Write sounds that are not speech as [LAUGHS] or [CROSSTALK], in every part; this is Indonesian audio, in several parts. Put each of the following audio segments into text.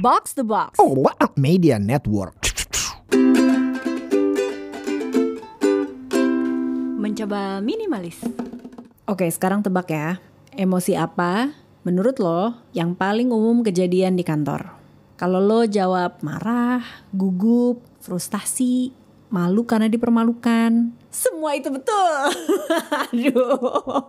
Box the Box. Oh, what a media network. Mencoba minimalis. Oke, sekarang tebak ya. Emosi apa menurut lo yang paling umum kejadian di kantor? Kalau lo jawab marah, gugup, frustasi, malu karena dipermalukan, semua itu betul. [LAUGHS] Aduh,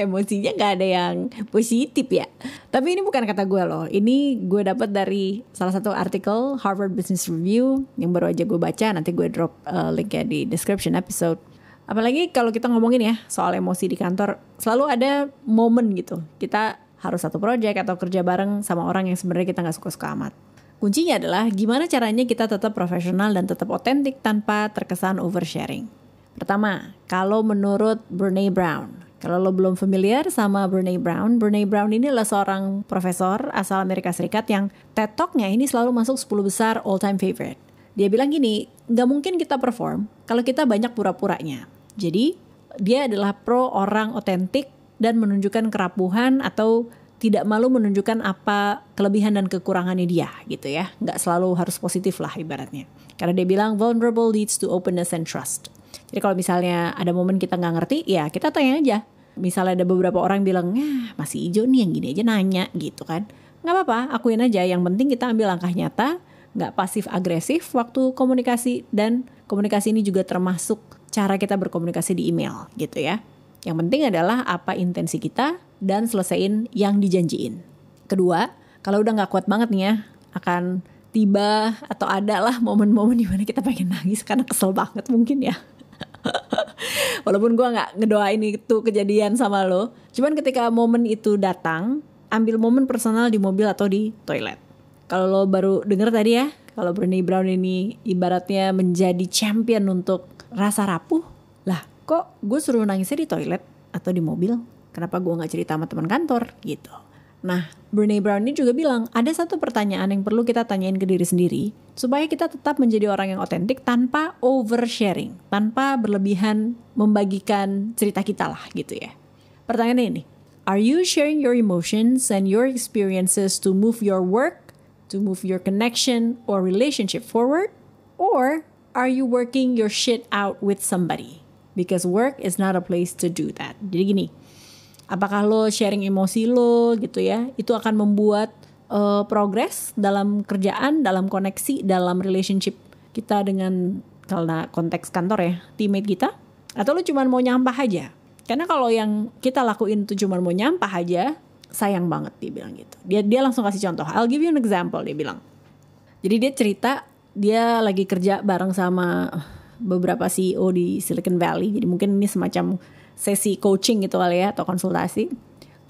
emosinya gak ada yang positif ya. Tapi ini bukan kata gue loh. Ini gue dapat dari salah satu artikel Harvard Business Review yang baru aja gue baca. Nanti gue drop uh, linknya di description episode. Apalagi kalau kita ngomongin ya soal emosi di kantor, selalu ada momen gitu. Kita harus satu project atau kerja bareng sama orang yang sebenarnya kita nggak suka-suka amat. Kuncinya adalah gimana caranya kita tetap profesional dan tetap otentik tanpa terkesan oversharing. Pertama, kalau menurut Brene Brown, kalau lo belum familiar sama Brene Brown, Brene Brown ini adalah seorang profesor asal Amerika Serikat yang TED Talk-nya ini selalu masuk 10 besar all time favorite. Dia bilang gini, nggak mungkin kita perform kalau kita banyak pura-puranya. Jadi dia adalah pro orang otentik dan menunjukkan kerapuhan atau tidak malu menunjukkan apa kelebihan dan kekurangannya dia gitu ya. Nggak selalu harus positif lah ibaratnya. Karena dia bilang vulnerable leads to openness and trust. Jadi kalau misalnya ada momen kita nggak ngerti, ya kita tanya aja. Misalnya ada beberapa orang bilang, ya masih hijau nih yang gini aja nanya gitu kan. Nggak apa-apa, akuin aja. Yang penting kita ambil langkah nyata, nggak pasif agresif waktu komunikasi dan komunikasi ini juga termasuk cara kita berkomunikasi di email gitu ya. Yang penting adalah apa intensi kita dan selesaiin yang dijanjiin. Kedua, kalau udah nggak kuat banget nih ya, akan tiba atau ada lah momen-momen di mana kita pengen nangis karena kesel banget mungkin ya. Walaupun gue nggak ngedoain itu kejadian sama lo, cuman ketika momen itu datang, ambil momen personal di mobil atau di toilet. Kalau lo baru denger tadi ya, kalau Brené Brown ini ibaratnya menjadi champion untuk rasa rapuh, lah kok gue suruh nangisnya di toilet atau di mobil? Kenapa gue nggak cerita sama teman kantor gitu? Nah, Brené Brown ini juga bilang ada satu pertanyaan yang perlu kita tanyain ke diri sendiri supaya kita tetap menjadi orang yang otentik tanpa oversharing, tanpa berlebihan membagikan cerita kita lah gitu ya. Pertanyaannya ini, are you sharing your emotions and your experiences to move your work, to move your connection or relationship forward, or are you working your shit out with somebody? Because work is not a place to do that. Jadi gini, apakah lo sharing emosi lo gitu ya, itu akan membuat uh, progres dalam kerjaan, dalam koneksi, dalam relationship kita dengan karena konteks kantor ya, teammate kita, atau lo cuma mau nyampah aja? Karena kalau yang kita lakuin itu cuma mau nyampah aja, sayang banget dia bilang gitu. Dia dia langsung kasih contoh. I'll give you an example dia bilang. Jadi dia cerita dia lagi kerja bareng sama beberapa CEO di Silicon Valley. Jadi mungkin ini semacam sesi coaching gitu kali ya atau konsultasi.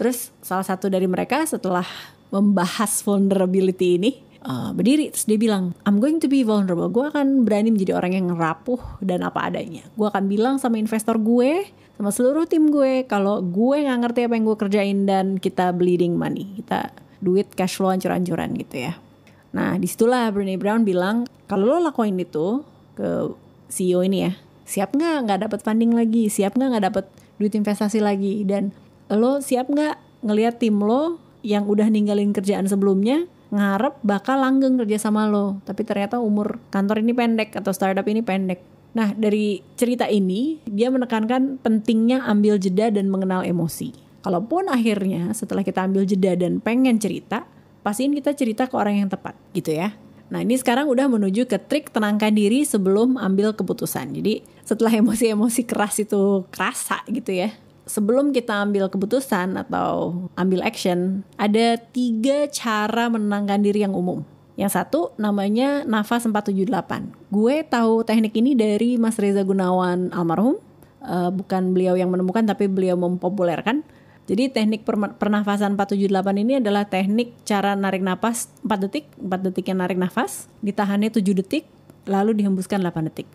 Terus salah satu dari mereka setelah membahas vulnerability ini uh, berdiri terus dia bilang I'm going to be vulnerable. Gue akan berani menjadi orang yang rapuh dan apa adanya. Gue akan bilang sama investor gue, sama seluruh tim gue kalau gue nggak ngerti apa yang gue kerjain dan kita bleeding money, kita duit cash flow ancur-ancuran gitu ya. Nah di situlah Brené Brown bilang kalau lo lakuin itu ke CEO ini ya, siap nggak nggak dapat funding lagi, siap nggak nggak dapat duit investasi lagi, dan lo siap nggak ngelihat tim lo yang udah ninggalin kerjaan sebelumnya ngarep bakal langgeng kerja sama lo, tapi ternyata umur kantor ini pendek atau startup ini pendek. Nah dari cerita ini dia menekankan pentingnya ambil jeda dan mengenal emosi. Kalaupun akhirnya setelah kita ambil jeda dan pengen cerita, pastiin kita cerita ke orang yang tepat gitu ya. Nah ini sekarang udah menuju ke trik tenangkan diri sebelum ambil keputusan. Jadi setelah emosi-emosi keras itu kerasa gitu ya. Sebelum kita ambil keputusan atau ambil action, ada tiga cara menenangkan diri yang umum. Yang satu namanya nafas 478. Gue tahu teknik ini dari Mas Reza Gunawan almarhum. Uh, bukan beliau yang menemukan tapi beliau mempopulerkan. Jadi teknik pernafasan 478 ini adalah teknik cara narik nafas 4 detik, 4 detik yang narik nafas, ditahannya 7 detik, lalu dihembuskan 8 detik.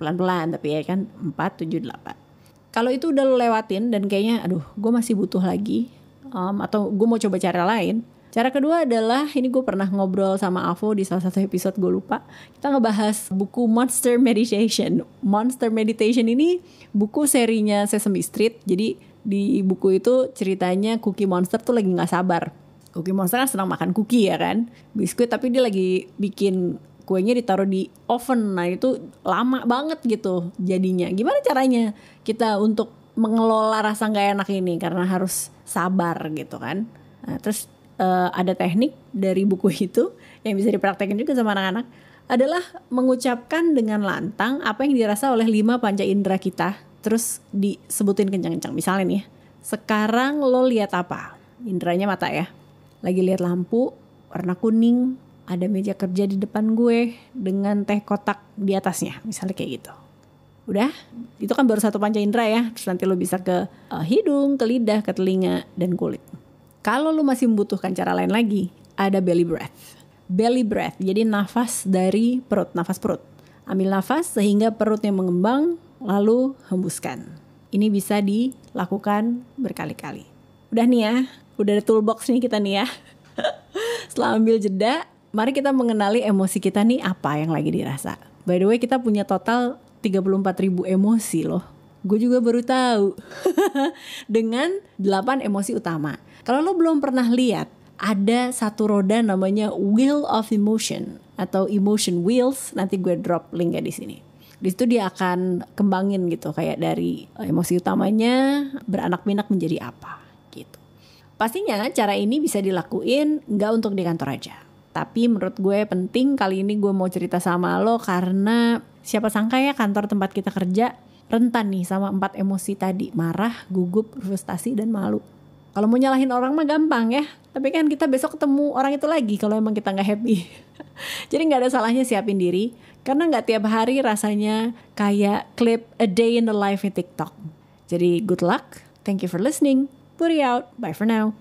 Pelan-pelan tapi ya kan 4, 7, 8. Kalau itu udah lo lewatin dan kayaknya aduh gue masih butuh lagi um, atau gue mau coba cara lain. Cara kedua adalah ini gue pernah ngobrol sama Avo di salah satu episode gue lupa. Kita ngebahas buku Monster Meditation. Monster Meditation ini buku serinya Sesame Street. Jadi di buku itu ceritanya Cookie Monster tuh lagi nggak sabar. Cookie Monster kan senang makan cookie ya kan, biskuit tapi dia lagi bikin kuenya ditaruh di oven, nah itu lama banget gitu jadinya. Gimana caranya kita untuk mengelola rasa nggak enak ini? Karena harus sabar gitu kan. Nah, terus uh, ada teknik dari buku [LAUGHS] itu yang bisa dipraktekin juga sama anak-anak. Adalah mengucapkan dengan lantang apa yang dirasa oleh lima panca indera kita terus disebutin kencang-kencang. Misalnya nih sekarang lo lihat apa? Inderanya mata ya. Lagi lihat lampu warna kuning ada meja kerja di depan gue dengan teh kotak di atasnya. Misalnya kayak gitu. Udah? Itu kan baru satu panca indera ya. Terus nanti lo bisa ke uh, hidung ke lidah ke telinga dan kulit. Kalau lo masih membutuhkan cara lain lagi ada belly breath. Belly breath jadi nafas dari perut nafas perut. Ambil nafas sehingga perutnya mengembang lalu hembuskan ini bisa dilakukan berkali-kali udah nih ya udah ada toolbox nih kita nih ya. [LAUGHS] Setelah ambil jeda, mari kita mengenali emosi kita nih apa yang lagi dirasa. By the way, kita punya total 34 ribu emosi loh. Gue juga baru tahu. [LAUGHS] Dengan 8 emosi utama. Kalau lo belum pernah lihat, ada satu roda namanya Wheel of Emotion atau Emotion Wheels. Nanti gue drop linknya di sini. Di situ dia akan kembangin gitu kayak dari emosi utamanya beranak pinak menjadi apa gitu. Pastinya cara ini bisa dilakuin nggak untuk di kantor aja. Tapi menurut gue penting kali ini gue mau cerita sama lo karena siapa sangka ya kantor tempat kita kerja rentan nih sama empat emosi tadi. Marah, gugup, frustasi, dan malu. Kalau mau nyalahin orang mah gampang ya. Tapi kan kita besok ketemu orang itu lagi kalau emang kita nggak happy. [LAUGHS] Jadi nggak ada salahnya siapin diri. Karena nggak tiap hari rasanya kayak clip a day in the life in TikTok. Jadi good luck. Thank you for listening. Putty out. Bye for now.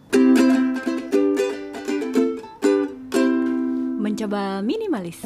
Mencoba minimalis.